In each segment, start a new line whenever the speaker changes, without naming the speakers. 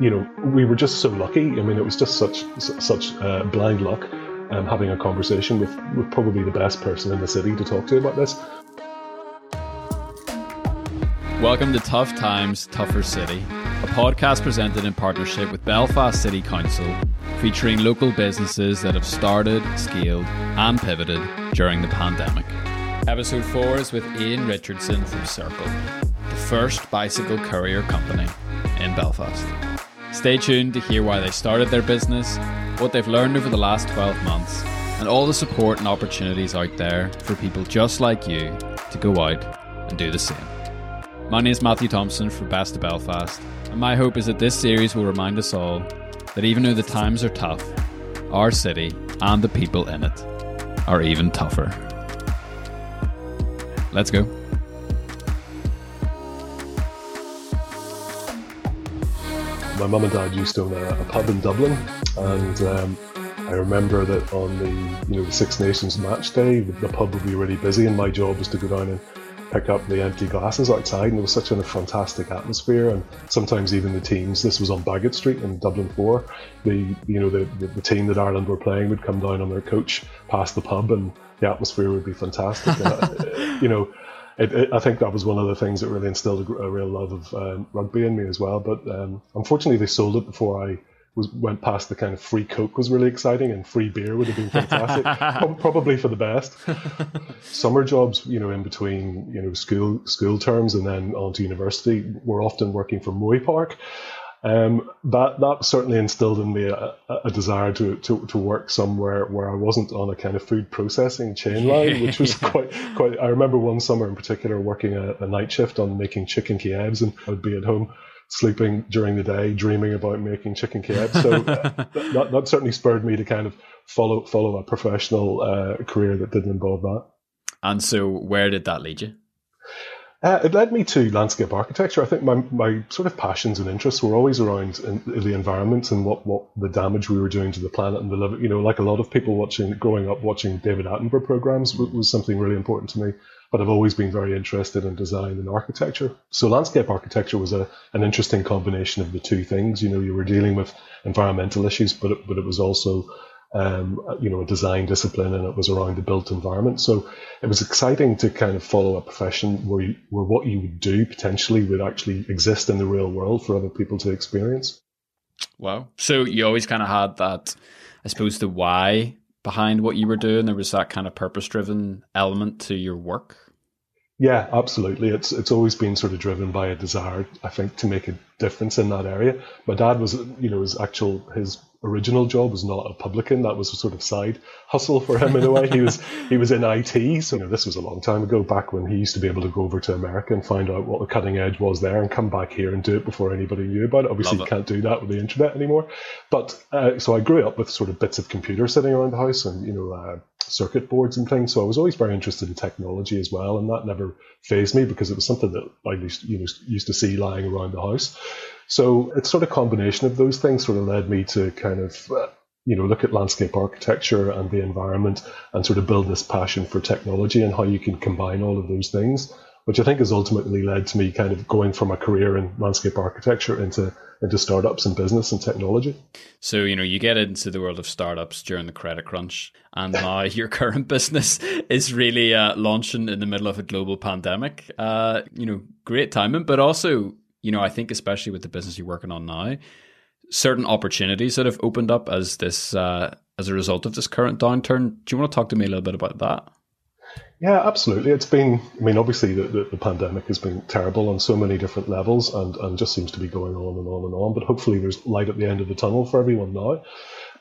you know, we were just so lucky. I mean, it was just such such uh, blind luck um, having a conversation with, with probably the best person in the city to talk to about this.
Welcome to Tough Times, Tougher City, a podcast presented in partnership with Belfast City Council, featuring local businesses that have started, scaled, and pivoted during the pandemic. Episode 4 is with Ian Richardson from Circle, the first bicycle courier company in Belfast. Stay tuned to hear why they started their business, what they've learned over the last 12 months, and all the support and opportunities out there for people just like you to go out and do the same. My name is Matthew Thompson for Best of Belfast, and my hope is that this series will remind us all that even though the times are tough, our city and the people in it are even tougher. Let's go.
My mum and dad used to own a, a pub in Dublin, and um, I remember that on the you know the Six Nations match day, the, pub would be really busy, and my job was to go down and pick up the empty glasses outside, and there was such a fantastic atmosphere. And sometimes even the teams. This was on Baggot Street in Dublin Four. The you know the, the, the team that Ireland were playing would come down on their coach past the pub, and the atmosphere would be fantastic. and, you know. It, it, I think that was one of the things that really instilled a, a real love of um, rugby in me as well. But um, unfortunately, they sold it before I was went past the kind of free Coke was really exciting, and free beer would have been fantastic. Probably for the best. Summer jobs, you know, in between you know school school terms and then on to university, were often working for Moy Park. Um, that that certainly instilled in me a, a desire to, to, to work somewhere where I wasn't on a kind of food processing chain line, which was quite quite. I remember one summer in particular working a, a night shift on making chicken Kievs, and I'd be at home sleeping during the day, dreaming about making chicken Kievs. So uh, that, that certainly spurred me to kind of follow follow a professional uh, career that didn't involve that.
And so, where did that lead you?
Uh, it led me to landscape architecture. I think my, my sort of passions and interests were always around in, in the environment and what, what the damage we were doing to the planet and the you know like a lot of people watching growing up watching David Attenborough programs was, was something really important to me but I've always been very interested in design and architecture. So landscape architecture was a, an interesting combination of the two things. You know, you were dealing with environmental issues, but it, but it was also um, you know, a design discipline and it was around the built environment. So it was exciting to kind of follow a profession where, you, where what you would do potentially would actually exist in the real world for other people to experience.
Wow. So you always kind of had that, I suppose, the why behind what you were doing? There was that kind of purpose driven element to your work?
Yeah, absolutely. It's it's always been sort of driven by a desire, I think, to make a difference in that area. My dad was, you know, his actual his original job was not a publican. That was a sort of side hustle for him in a way. he was he was in IT. So you know, this was a long time ago, back when he used to be able to go over to America and find out what the cutting edge was there, and come back here and do it before anybody knew about it. Obviously, you can't do that with the internet anymore. But uh, so I grew up with sort of bits of computer sitting around the house, and you know. Uh, circuit boards and things so I was always very interested in technology as well and that never phased me because it was something that I used, you know, used to see lying around the house so it's sort of a combination of those things sort of led me to kind of uh, you know look at landscape architecture and the environment and sort of build this passion for technology and how you can combine all of those things, which I think has ultimately led to me kind of going from a career in landscape architecture into into startups and business and technology.
So, you know, you get into the world of startups during the credit crunch, and now your current business is really uh, launching in the middle of a global pandemic. Uh, you know, great timing, but also you know, I think especially with the business you're working on now, certain opportunities that have opened up as this uh, as a result of this current downturn. Do you want to talk to me a little bit about that?
Yeah, absolutely. It's been, I mean, obviously the, the, the, pandemic has been terrible on so many different levels and, and just seems to be going on and on and on. But hopefully there's light at the end of the tunnel for everyone now.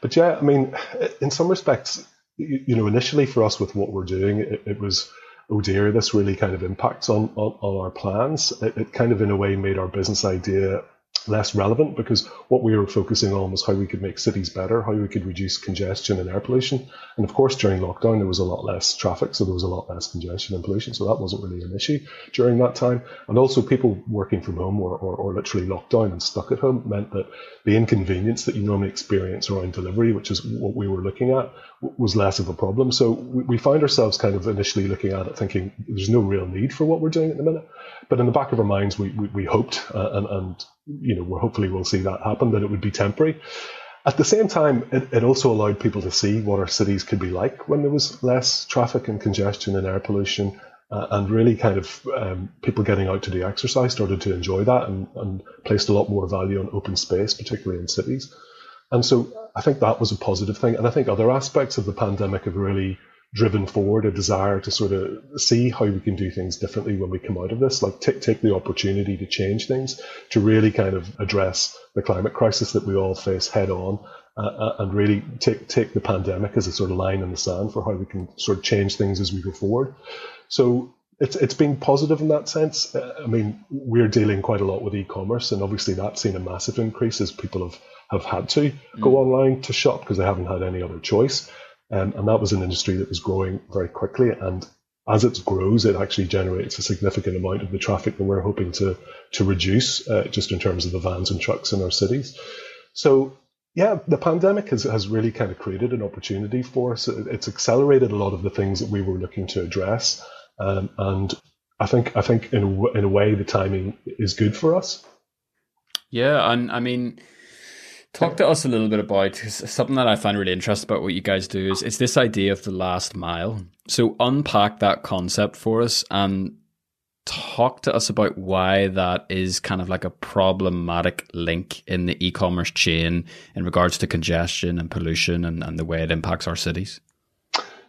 But yeah, I mean, in some respects, you, you know, initially for us with what we're doing, it, it was oh dear, this really kind of impacts on, on, on our plans. It, it, kind of, in a way, made our business idea less relevant because what we were focusing on was how we could make cities better, how we could reduce congestion and air pollution. And of course, during lockdown, there was a lot less traffic, so there was a lot less congestion and pollution. So that wasn't really an issue during that time. And also, people working from home or, or, or literally locked down and stuck at home meant that the inconvenience that you normally experience around delivery, which is what we were looking at, was less of a problem. So we, we find ourselves kind of initially looking at it thinking there's no real need for what we're doing at the minute. But in the back of our minds, we, we, we hoped uh, and, and you know, hopefully we'll see that happen, that it would be temporary. At the same time, it, it also allowed people to see what our cities could be like when there was less traffic and congestion and air pollution, uh, and really kind of um, people getting out to do exercise started to enjoy that and, and placed a lot more value on open space, particularly in cities. And so I think that was a positive thing. And I think other aspects of the pandemic have really driven forward a desire to sort of see how we can do things differently when we come out of this, like take, take the opportunity to change things, to really kind of address the climate crisis that we all face head on, uh, uh, and really take, take the pandemic as a sort of line in the sand for how we can sort of change things as we go forward. So it's it's been positive in that sense. Uh, I mean, we're dealing quite a lot with e-commerce, and obviously that's seen a massive increase as people have have had to mm. go online to shop because they haven't had any other choice. Um, and that was an industry that was growing very quickly. And as it grows, it actually generates a significant amount of the traffic that we're hoping to to reduce, uh, just in terms of the vans and trucks in our cities. So yeah, the pandemic has, has really kind of created an opportunity for us. It's accelerated a lot of the things that we were looking to address, um, and I think I think in a, in a way the timing is good for us.
Yeah, and I mean Talk to us a little bit about something that I find really interesting about what you guys do is it's this idea of the last mile. So unpack that concept for us and talk to us about why that is kind of like a problematic link in the e-commerce chain in regards to congestion and pollution and, and the way it impacts our cities.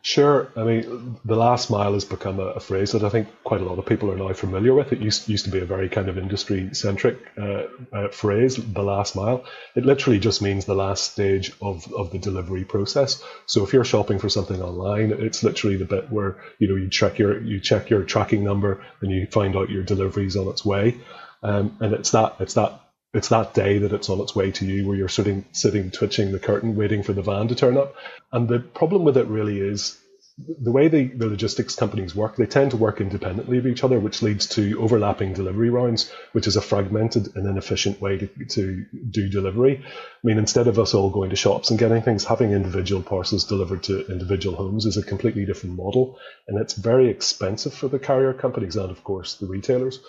Sure. I mean, the last mile has become a, a, phrase that I think quite a lot of people are now familiar with. It used, used to be a very kind of industry centric uh, uh, phrase, the last mile. It literally just means the last stage of, of the delivery process. So if you're shopping for something online, it's literally the bit where, you know, you check your, you check your tracking number and you find out your delivery's on its way. Um, and it's that, it's that it's that day that it's on its way to you where you're sitting sitting twitching the curtain waiting for the van to turn up and the problem with it really is the way the, the logistics companies work, they tend to work independently of each other, which leads to overlapping delivery rounds, which is a fragmented and inefficient way to, to do delivery. I mean, instead of us all going to shops and getting things, having individual parcels delivered to individual homes is a completely different model. And it's very expensive for the carrier companies and, of course, the retailers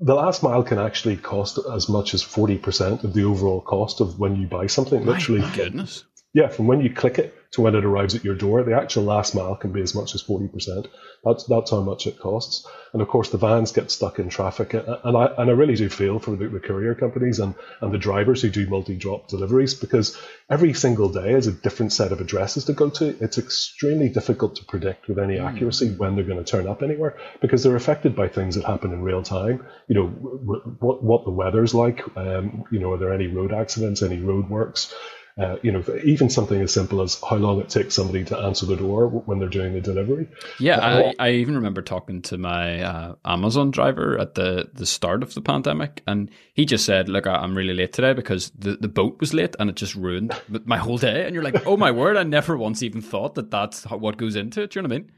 the last mile can actually cost as much as 40% of the overall cost of when you buy something.
My Literally. goodness.
Yeah, from when you click it to when it arrives at your door, the actual last mile can be as much as 40%. That's, that's how much it costs. And of course, the vans get stuck in traffic. And I, and I really do feel for the, the courier companies and, and the drivers who do multi drop deliveries because every single day is a different set of addresses to go to. It's extremely difficult to predict with any hmm. accuracy mm. when they're going to turn up anywhere because they're affected by things that happen in real time. You know, what, what the weather's like, um, you know, are there any road accidents, any road works? Uh, you know, even something as simple as how long it takes somebody to answer the door when they're doing the delivery.
Yeah, uh, I, I, even remember talking to my uh, Amazon driver at the, the start of the pandemic, and he just said, "Look, I'm really late today because the, the boat was late, and it just ruined my whole day." And you're like, "Oh my word! I never once even thought that that's what goes into it." Do you know what I mean?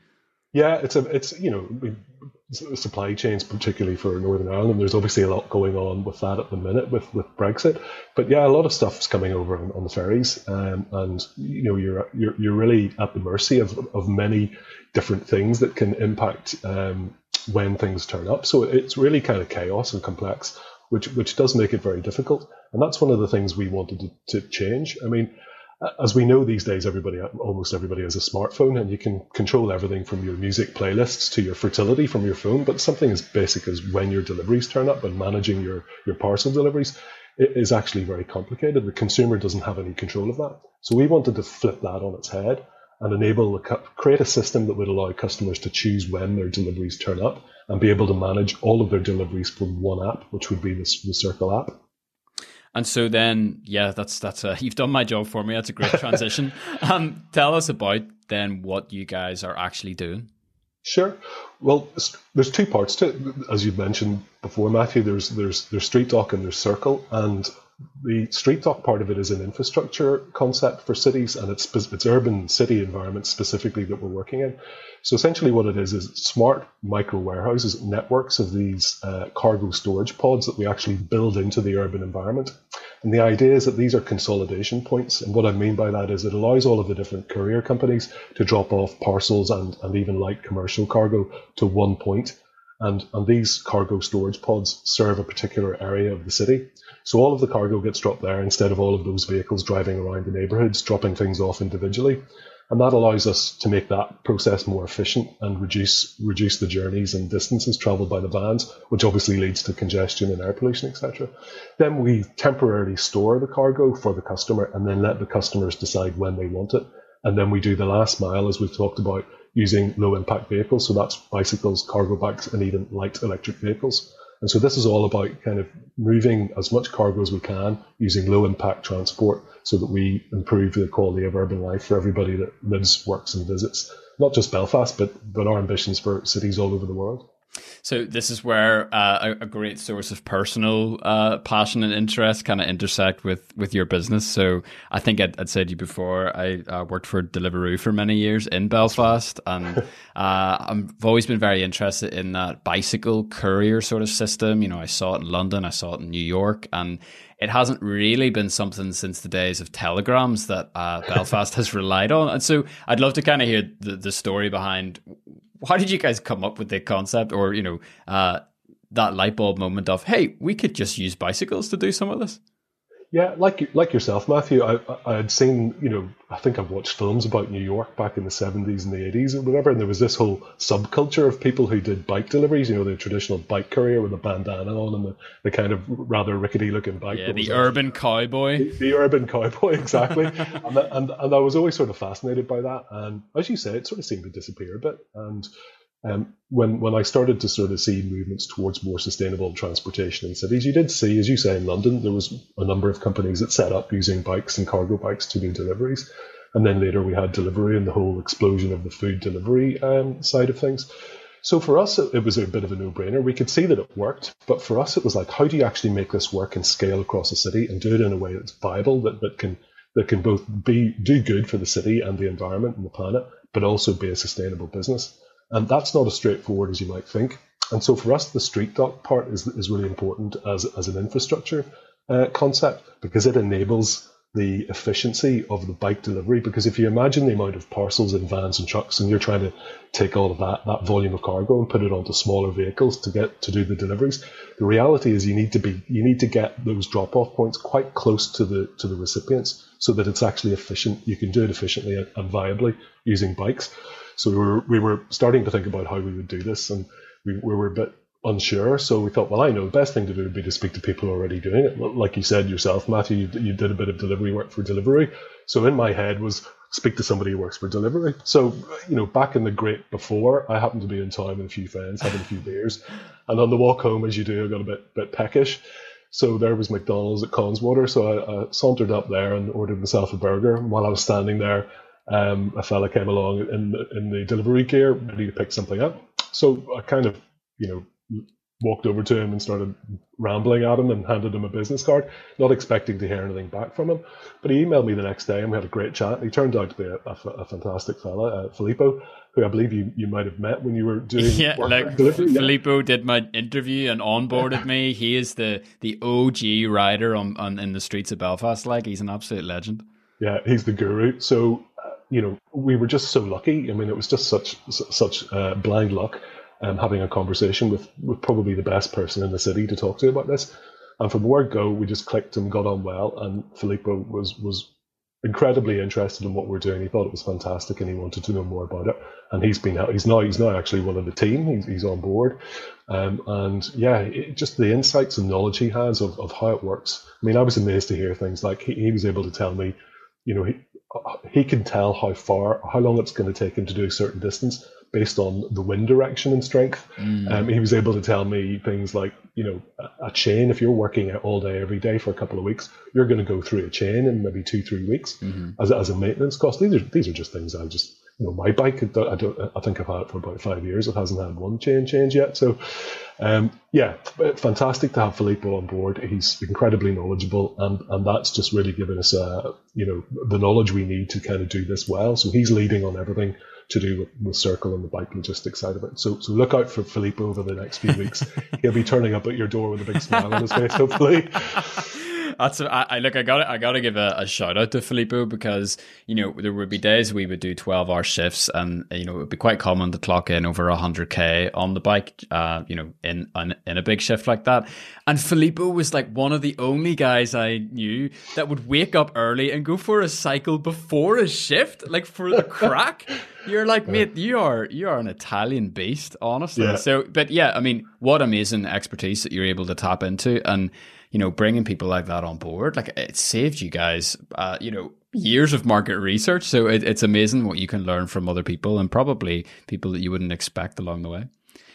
Yeah, it's a it's you know supply chains, particularly for Northern Ireland. There's obviously a lot going on with that at the minute with, with Brexit, but yeah, a lot of stuff's coming over on, on the ferries, um, and you know you're, you're you're really at the mercy of of many different things that can impact um, when things turn up. So it's really kind of chaos and complex, which which does make it very difficult, and that's one of the things we wanted to, to change. I mean as we know these days, everybody, almost everybody has a smartphone and you can control everything from your music playlists to your fertility from your phone. But something as basic as when your deliveries turn up and managing your, your parcel deliveries is actually very complicated. The consumer doesn't have any control of that. So we wanted to flip that on its head and enable, create a system that would allow customers to choose when their deliveries turn up and be able to manage all of their deliveries from one app, which would be the, the Circle app.
And so then, yeah, that's that's a, you've done my job for me. That's a great transition. um, tell us about then what you guys are actually doing.
Sure. Well, there's two parts to it, as you mentioned before, Matthew. There's there's there's Street Dock and there's Circle, and the Street Dock part of it is an infrastructure concept for cities, and it's it's urban city environments specifically that we're working in. So essentially, what it is is smart micro warehouses, networks of these uh, cargo storage pods that we actually build into the urban environment. And the idea is that these are consolidation points. And what I mean by that is it allows all of the different courier companies to drop off parcels and, and even light commercial cargo to one point And, and these cargo storage pods serve a particular area of the city. So all of the cargo gets dropped there instead of all of those vehicles driving around the neighborhoods, dropping things off individually. And that allows us to make that process more efficient and reduce reduce the journeys and distances traveled by the vans, which obviously leads to congestion and air pollution, etc. Then we temporarily store the cargo for the customer and then let the customers decide when they want it. And then we do the last mile, as we've talked about, using low impact vehicles. So that's bicycles, cargo bikes, and even light electric vehicles. And so this is all about kind of moving as much cargo as we can using low impact transport so that we improve the quality of urban life for everybody that lives, works, and visits, not just Belfast, but, but our ambitions for cities all over the world.
So this is where uh, a, a, great source of personal uh, passion and interest kind of intersect with with your business. So I think I'd, I'd said to you before, I uh, worked for Deliveroo for many years in Belfast, and uh, I've always been very interested in that bicycle courier sort of system. You know, I saw it in London, I saw it in New York, and it hasn't really been something since the days of telegrams that uh, Belfast has relied on. And so I'd love to kind of hear the, the story behind how did you guys come up with the concept or, you know, uh, that light bulb moment of, hey, we could just use bicycles to do some of this?
Yeah, like like yourself, Matthew. I I had seen, you know, I think I've watched films about New York back in the seventies and the eighties or whatever, and there was this whole subculture of people who did bike deliveries. You know, the traditional bike courier with a bandana on and the, the kind of rather rickety looking bike.
Yeah, the urban like, cowboy.
The, the, urban cowboy, exactly. and, and and I was always sort of fascinated by that. And as you say, it sort of seemed to disappear a bit. And um, when when I started to sort of see movements towards more sustainable transportation in cities, you did see, as you say, in London, there was a number of companies that set up using bikes and cargo bikes to do deliveries, and then later we had Deliveroo and the whole explosion of the food delivery um, side of things. So for us, it, it was a bit of a no-brainer. We could see that it worked, but for us, it was like, how do you actually make this work and scale across a city and do it in a way that's viable, that, that can that can both be do good for the city and the environment and the planet, but also be a sustainable business. And that's not as straightforward as you might think. And so for us, the street dock part is, is really important as, as an infrastructure uh, concept because it enables the efficiency of the bike delivery. Because if you imagine the amount of parcels in vans and trucks, and you're trying to take all of that that volume of cargo and put it onto smaller vehicles to get to do the deliveries, the reality is you need to be you need to get those drop off points quite close to the to the recipients so that it's actually efficient. You can do it efficiently and viably using bikes. So we were, we were starting to think about how we would do this, and we, we were a bit unsure. So we thought, well, I know the best thing to do would be to speak to people who are already doing it. Like you said yourself, Matthew, you, you did a bit of delivery work for Deliveroo. So in my head was speak to somebody who works for Deliveroo. So, you know, back in the great before, I happened to be in town with a few friends, having a few beers. And on the walk home, as you do, I got a bit, bit peckish. So there was McDonald's at Connswater. So I, I sauntered up there and ordered myself a burger. And while I was standing there, um, a fella came along in the, in the delivery gear ready to pick something up. So I kind of, you know, walked over to him and started rambling at him and handed him a business card, not expecting to hear anything back from him. But he emailed me the next day and we had a great chat. He turned out to be a, a, a fantastic fella, uh, Filippo, who I believe you, you might have met when you were doing
yeah, like Filippo yeah. did my interview and onboarded me. He is the the OG rider on, on in the streets of Belfast. Like he's an absolute legend.
Yeah, he's the guru. So you know, we were just so lucky. I mean, it was just such such uh, blind luck um, having a conversation with, with probably the best person in the city to talk to about this. And from word go, we just clicked and got on well. And Filippo was was incredibly interested in what we're doing. He thought it was fantastic, and he wanted to know more about it. And he's been he's now he's now actually one of the team. He's, he's on board, um, and yeah, it, just the insights and knowledge he has of, of how it works. I mean, I was amazed to hear things like he, he was able to tell me, you know, he, he can tell how far, how long it's going to take him to do a certain distance based on the wind direction and strength. Mm. Um, he was able to tell me things like, you know, a, a, chain, if you're working out all day, every day for a couple of weeks, you're going to go through a chain in maybe two, three weeks mm-hmm. as, as a maintenance cost. These are, these are just things I just, you know, my bike, I, don't, I think I've had it for about five years. It hasn't had one chain change yet. So, um, yeah, fantastic to have Filippo on board. He's incredibly knowledgeable, and, and that's just really given us, uh, you know, the knowledge we need to kind of do this well. So he's leading on everything to do with, with Circle and the bike logistics side of it. So so look out for Filippo over the next few weeks. He'll be turning up at your door with a big smile on his face, hopefully.
That's I, I look. I got I got to give a, a, shout out to Filippo because you know there would be days we would do twelve hour shifts, and you know it would be quite common to clock in over hundred k on the bike. Uh, you know, in, in in a big shift like that. And Filippo was like one of the only guys I knew that would wake up early and go for a cycle before a shift, like for the crack. You're like, mate, you are you are an Italian beast, honestly. Yeah. So, but yeah, I mean, what amazing expertise that you're able to tap into, and you know, bringing people like that on board, like it saved you guys, uh, you know, years of market research. So it, it's amazing what you can learn from other people, and probably people that you wouldn't expect along the way.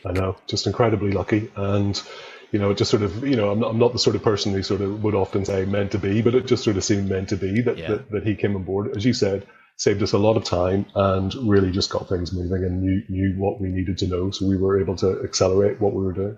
I know, just incredibly lucky, and you know, it just sort of, you know, I'm not, I'm not the sort of person who sort of would often say meant to be, but it just sort of seemed meant to be that, yeah. that, that, he came on board. As you said, saved us a lot of time and really just got things moving and knew, knew what we needed to know. So we were able to accelerate what we were doing.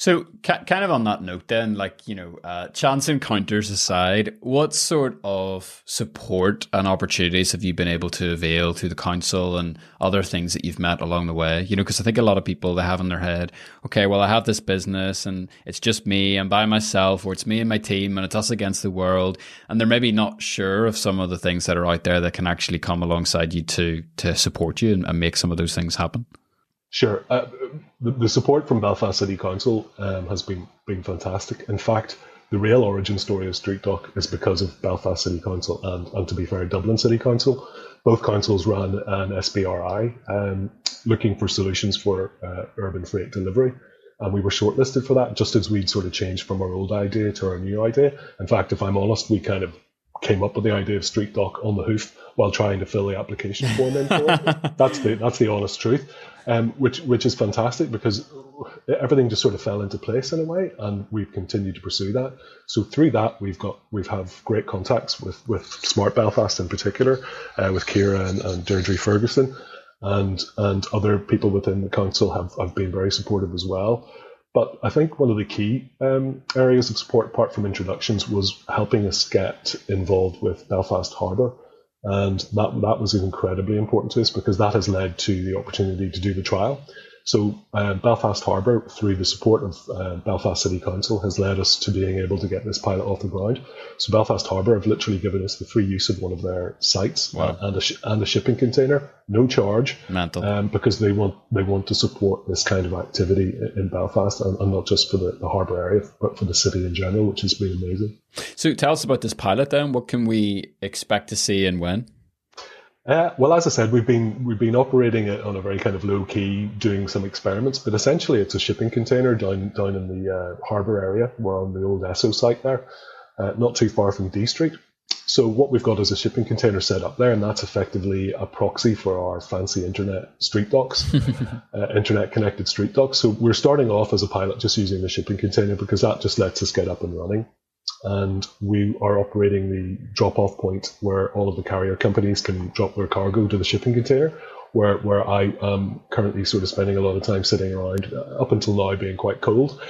So, kind of on that note, then, like, you know, uh, chance encounters aside, what sort of support and opportunities have you been able to avail to the council and other things that you've met along the way? You know, because I think a lot of people, they have in their head, okay, well, I have this business and it's just me and by myself, or it's me and my team and it's us against the world. And they're maybe not sure of some of the things that are out there that can actually come alongside you to, to support you and, and make some of those things happen.
Sure. Uh, the, the, support from Belfast City Council um, has been been fantastic. In fact, the real origin story of Street Dock is because of Belfast City Council and, and to be fair, Dublin City Council. Both councils ran an SBRI um, looking for solutions for uh, urban freight delivery. And we were shortlisted for that just as we'd sort of changed from our old idea to our new idea. In fact, if I'm honest, we kind of came up with the idea of Street Dock on the hoof while trying to fill the application form in for that's the that's the honest truth um, which which is fantastic because everything just sort of fell into place in a way, and we've continued to pursue that. So through that, we've got we've have great contacts with with Smart Belfast in particular, uh, with Kira and, and Deirdre Ferguson, and and other people within the council have, have been very supportive as well. But I think one of the key um, areas of support, apart from introductions, was helping us get involved with Belfast Harbour and that, that was incredibly important to us because that has led to the opportunity to do the trial. So uh, Belfast Harbour, through the support of uh, Belfast City Council, has led us to being able to get this pilot off the ground. So Belfast Harbour have literally given us the free use of one of their sites wow. and, a sh- and a shipping container, no charge, um, because they want they want to support this kind of activity in Belfast, and, and not just for the, the harbour area, but for the city in general, which has been amazing.
So tell us about this pilot then. What can we expect to see and when?
Uh, well, as I said, we've been we've been operating it on a very kind of low key, doing some experiments. But essentially, it's a shipping container down down in the uh, harbour area. We're on the old Esso site there, uh, not too far from Dee Street. So what we've got is a shipping container set up there, and that's effectively a proxy for our fancy internet street docks, uh, internet connected street docks. So we're starting off as a pilot just using the shipping container because that just lets us get up and running and we are operating the drop off point where all of the carrier companies can drop their cargo to the shipping container. Where, where I am currently sort of spending a lot of time sitting around, uh, up until now being quite cold.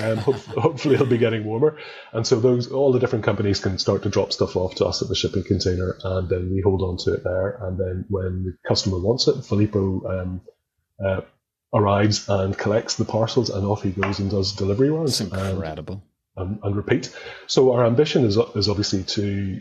Um, hopefully it'll be getting warmer. And so those all the different companies can start to drop stuff off to us at the shipping container, and then we hold on to it there. And then when the customer wants it, Filippo um, uh, arrives and collects the parcels, and off he goes and does delivery rounds.
That's incredible. And
and, repeat. So our ambition is, is obviously to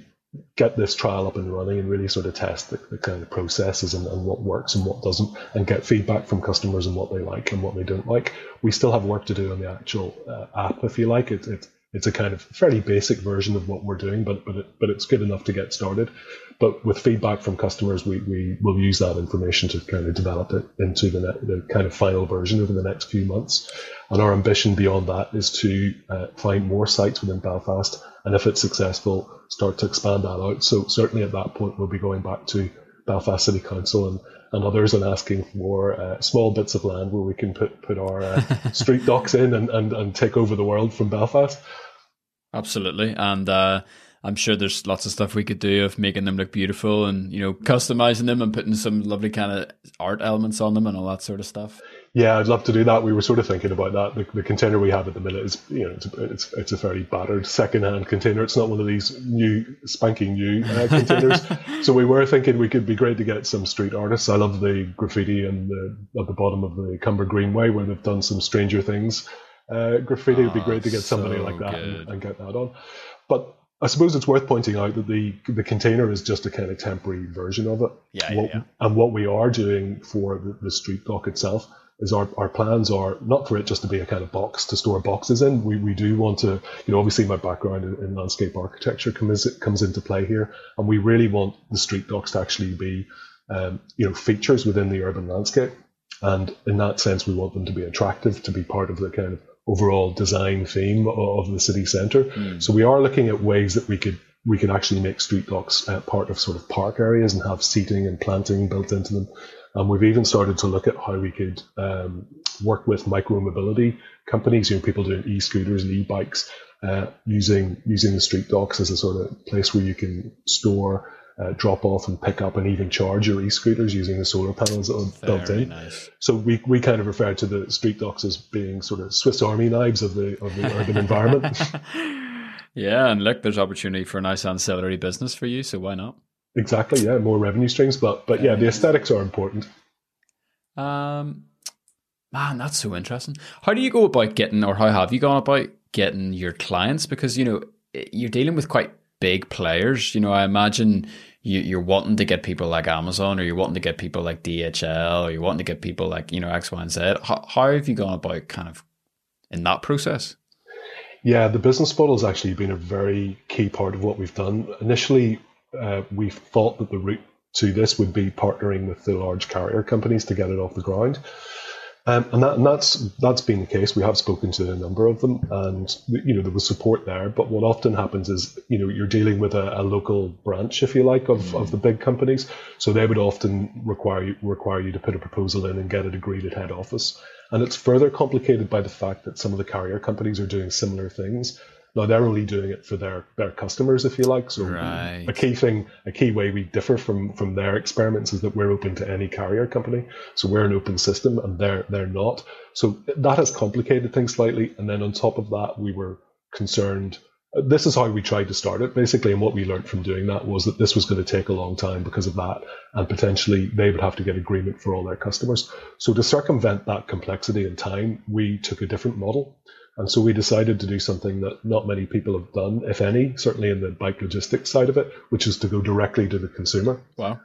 get this trial up and running and really sort of test the, the kind of processes and, and, what works and what doesn't and get feedback from customers and what they like and what they don't like. We still have work to do on the actual uh, app, if you like. It, it, it's a kind of fairly basic version of what we're doing, but but it, but it's good enough to get started. But with feedback from customers, we, we will use that information to kind of develop it into the, the kind of final version over the next few months. And our ambition beyond that is to uh, find more sites within Belfast, and if it's successful, start to expand that out. So certainly at that point, we'll be going back to Belfast City Council and, and others and asking for uh, small bits of land where we can put put our uh, street docks in and, and, and take over the world from Belfast.
Absolutely, and uh, I'm sure there's lots of stuff we could do of making them look beautiful and you know customizing them and putting some lovely kind of art elements on them and all that sort of stuff.
Yeah, I'd love to do that. We were sort of thinking about that. The, the container we have at the minute is, you know, it's a, it's, it's a very battered second-hand container. It's not one of these new, spanking new uh, containers. so we were thinking we could be great to get some street artists. I love the graffiti and the, at the bottom of the Comber Greenway where they've done some Stranger Things uh, graffiti. It'd be great to get somebody so like that and, and, get that on. But I suppose it's worth pointing out that the the container is just a kind of temporary version of it.
Yeah,
what,
yeah.
And what we are doing for the, the street dock itself is our, our plans are not for it just to be a kind of box to store boxes in. We, we do want to, you know, obviously my background in, in landscape architecture comes comes into play here, and we really want the street docks to actually be, um, you know, features within the urban landscape. And in that sense, we want them to be attractive, to be part of the kind of overall design theme of the city centre.
Mm.
So we are looking at ways that we could we could actually make street docks uh, part of sort of park areas and have seating and planting built into them. And we've even started to look at how we could um, work with micro mobility companies, you know, people doing e-scooters and e-bikes, uh, using using the street docks as a sort of place where you can store, uh, drop off, and pick up, and even charge your e-scooters using the solar panels that are built in.
nice.
So we, we kind of refer to the street docks as being sort of Swiss Army knives of the of the urban environment.
Yeah, and look, there's opportunity for a nice ancillary business for you, so why not?
Exactly, yeah, more revenue streams, but but yeah, the aesthetics are important.
Um, man, that's so interesting. How do you go about getting, or how have you gone about getting your clients? Because you know you're dealing with quite big players. You know, I imagine you, you're wanting to get people like Amazon, or you're wanting to get people like DHL, or you're wanting to get people like you know X, Y, and Z. How, how have you gone about kind of in that process?
Yeah, the business model has actually been a very key part of what we've done. Initially, uh, we thought that the route to this would be partnering with the large carrier companies to get it off the ground. Um, and, that, and that's that's been the case. We have spoken to a number of them, and you know there was support there. But what often happens is you know you're dealing with a, a local branch, if you like, of, of the big companies. So they would often require you, require you to put a proposal in and get it agreed at head office. And it's further complicated by the fact that some of the carrier companies are doing similar things. Now they're only doing it for their, their customers, if you like. So
Right.
a key thing, a key way we differ from from their experiments is that we're open to any carrier company. So we're an open system, and they're they're not. So that has complicated things slightly. And then on top of that, we were concerned. This is how we tried to start it, basically. And what we learned from doing that was that this was going to take a long time because of that, and potentially they would have to get agreement for all their customers. So to circumvent that complexity and time, we took a different model. And so we decided to do something that not many people have done, if any, certainly in the bike logistics side of it, which is to go directly to the consumer.
Wow.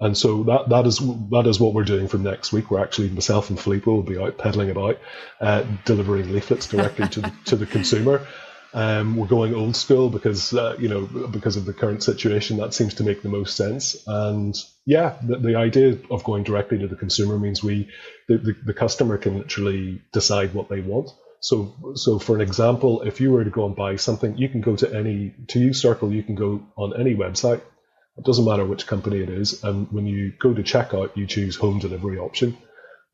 And so that that is that is what we're doing from next week. We're actually myself and Filippo will be out pedaling about, uh, delivering leaflets directly to the, to the consumer. Um, we're going old school because uh, you know because of the current situation that seems to make the most sense. And yeah, the, the idea of going directly to the consumer means we the, the, the customer can literally decide what they want. So, so for an example, if you were to go and buy something, you can go to any to use Circle. You can go on any website. It doesn't matter which company it is, and when you go to checkout, you choose home delivery option,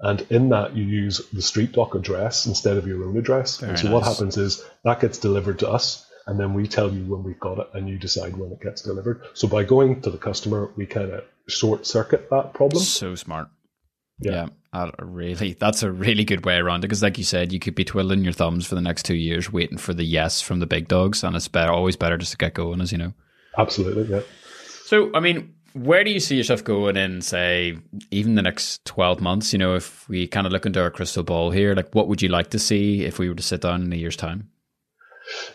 and in that you use the street dock address instead of your own address.
Very
and so what happens is that gets delivered to us, and then we tell you when we've got it, and you decide when it gets delivered. So by going to the customer, we kind of short circuit that problem.
So smart.
Yeah.
Yeah, that a really that's a really good way around it because, like you said, you could be twiddling your thumbs for the next two years, waiting for the yes from the big dogs, and it's better always better just to get going, as you know.
Absolutely, yeah.
So, I mean, where do you see yourself going in, say, even the next twelve months? You know, if we kind of look into our crystal ball here, like, what would you like to see if we were to sit down in a year's time?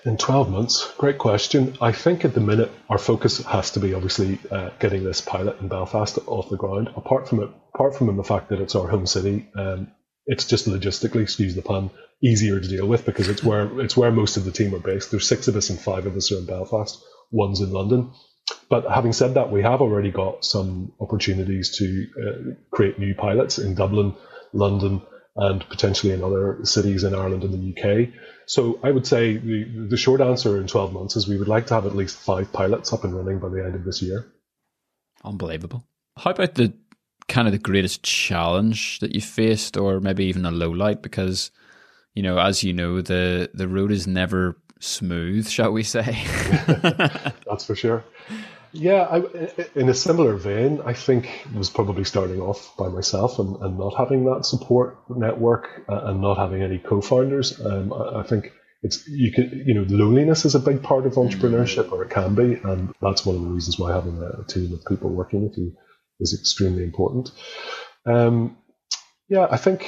In 12 months, great question. I think at the minute our focus has to be obviously uh, getting this pilot in Belfast off the ground. Apart from it, apart from the fact that it's our home city, um, it's just logistically, excuse the pun, easier to deal with because it's where it's where most of the team are based. There's six of us and five of us are in Belfast. One's in London. But having said that, we have already got some opportunities to uh, create new pilots in Dublin, London, and potentially in other cities in Ireland and the UK. So I would say the, the short answer in 12 months is we would like to have at least five pilots up and running by the end of this year.
Unbelievable. How about the kind of the greatest challenge that you faced, or maybe even a low light? Because you know, as you know, the the road is never smooth, shall we say?
That's for sure. Yeah, I, in a similar vein, I think was probably starting off by myself and, and not having that support network uh, and not having any co-founders. Um, I, I think it's you can you know loneliness is a big part of entrepreneurship, or it can be, and that's one of the reasons why having a, a team of people working with you is extremely important. Um, yeah, I think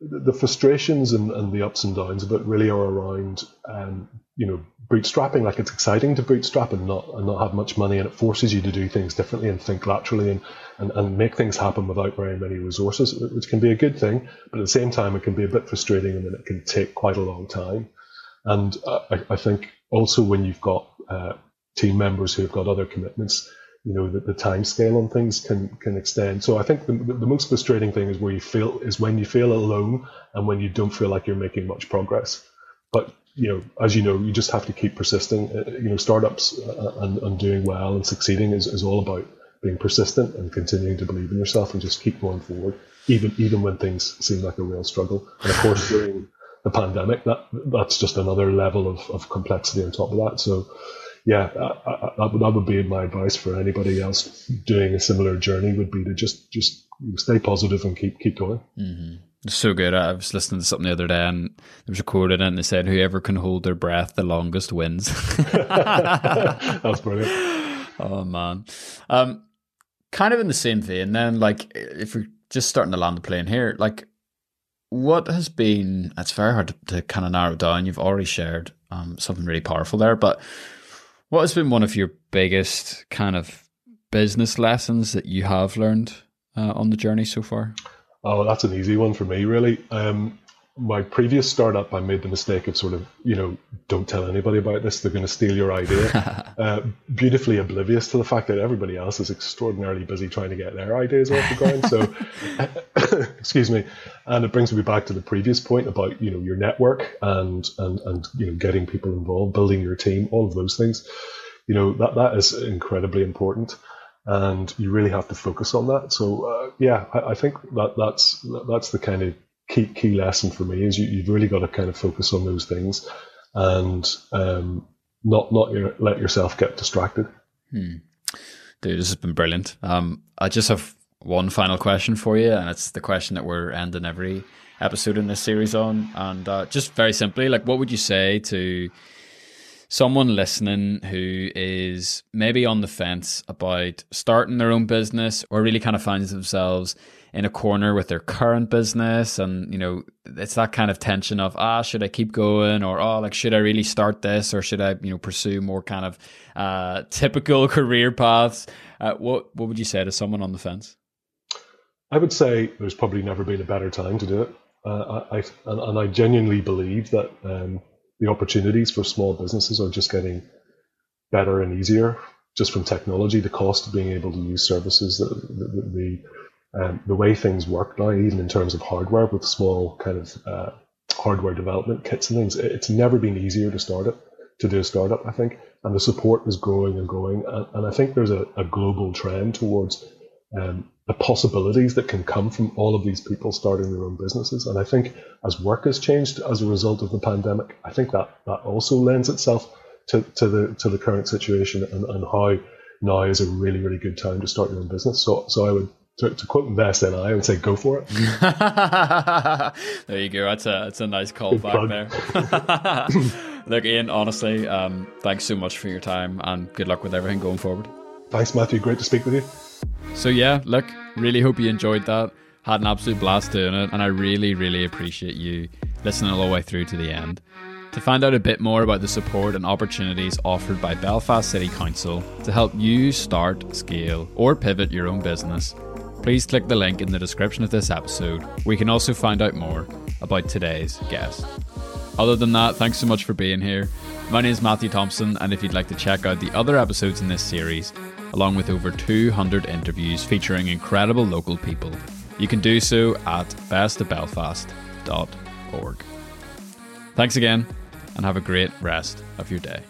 the frustrations and, and, the ups and downs of it really are around, um, you know, bootstrapping. Like it's exciting to bootstrap and not and not have much money, and it forces you to do things differently and think laterally and, and, and make things happen without very many resources, which can be a good thing. But at the same time, it can be a bit frustrating, and then it can take quite a long time. And I, I think also when you've got uh, team members who have got other commitments, you know the, the time scale on things can can extend. So I think the, the most frustrating thing is where you feel is when you feel alone and when you don't feel like you're making much progress. But you know, as you know, you just have to keep persisting. Uh, you know, startups uh, and, and doing well and succeeding is, is all about being persistent and continuing to believe in yourself and just keep going forward, even even when things seem like a real struggle. And of course, during the pandemic, that that's just another level of, of complexity on top of that. So yeah, I, I, that, would, that would be my advice for anybody else doing a similar journey would be to just just stay positive and keep keep going.
Mm-hmm. So good. I was listening to something the other day and it was a quote in it and they said, Whoever can hold their breath the longest wins.
That's brilliant.
Oh, man. Um, kind of in the same vein, then, like, if we're just starting to land the plane here, like, what has been, it's very hard to, to kind of narrow down. You've already shared um, something really powerful there, but what has been one of your biggest kind of business lessons that you have learned uh, on the journey so far?
Oh, that's an easy one for me, really. Um, my previous startup, I made the mistake of sort of, you know, don't tell anybody about this. They're going to steal your idea. uh, beautifully oblivious to the fact that everybody else is extraordinarily busy trying to get their ideas off the ground. So, excuse me. And it brings me back to the previous point about, you know, your network and, and, and, you know, getting people involved, building your team, all of those things. You know, that, that is incredibly important and you really have to focus on that. So, uh, yeah, I, I think that that's, that's the kind of key key lesson for me is you, you've really got to kind of focus on those things and um, not not your, let yourself get distracted.
Hmm. Dude, this has been brilliant. Um, I just have one final question for you, and it's the question that we're ending every episode in this series on. And uh, just very simply, like, what would you say to someone listening who is maybe on the fence about starting their own business or really kind of finds themselves in a corner with their current business and you know it's that kind of tension of ah should i keep going? or oh like should i really start this or should i you know pursue more kind of uh, typical career paths? Uh, what what would you say to someone on the fence?
I would say there's probably never been a better time to do it. Uh, I, I and, i genuinely believe that um, the opportunities for small businesses are just getting better and easier just from technology the cost of being able to use services the, the, the um, the way things work now, even in terms of hardware with small kind of uh, hardware development kits and things, it's never been easier to start it, to do a startup, I think. And the support is growing and growing. And, and I think there's a, a global trend towards um, the possibilities that can come from all of these people starting their own businesses. And I think as work has changed as a result of the pandemic, I think that that also lends itself to, to the to the current situation and, and how now is a really, really good time to start your own business. So so I would to, to quote Invest NI, I would say go for it.
there you go. That's a that's a nice callback there. Look, Ian, honestly, um, thanks so much for your time and good luck with everything going forward.
Thanks, Matthew. Great to speak with you.
So yeah, look, really hope you enjoyed that. Had an absolute blast doing it, and I really, really appreciate you listening all the way through to the end. To find out a bit more about the support and opportunities offered by Belfast City Council to help you start, scale, or pivot your own business, please click the link in the description of this episode where you can also find out more about today's guest. Other than that, thanks so much for being here. My name is Matthew Thompson, and if you'd like to check out the other episodes in this series, along with over 200 interviews featuring incredible local people, you can do so at bestofbelfast.org. Thanks again, and have a great rest of your day.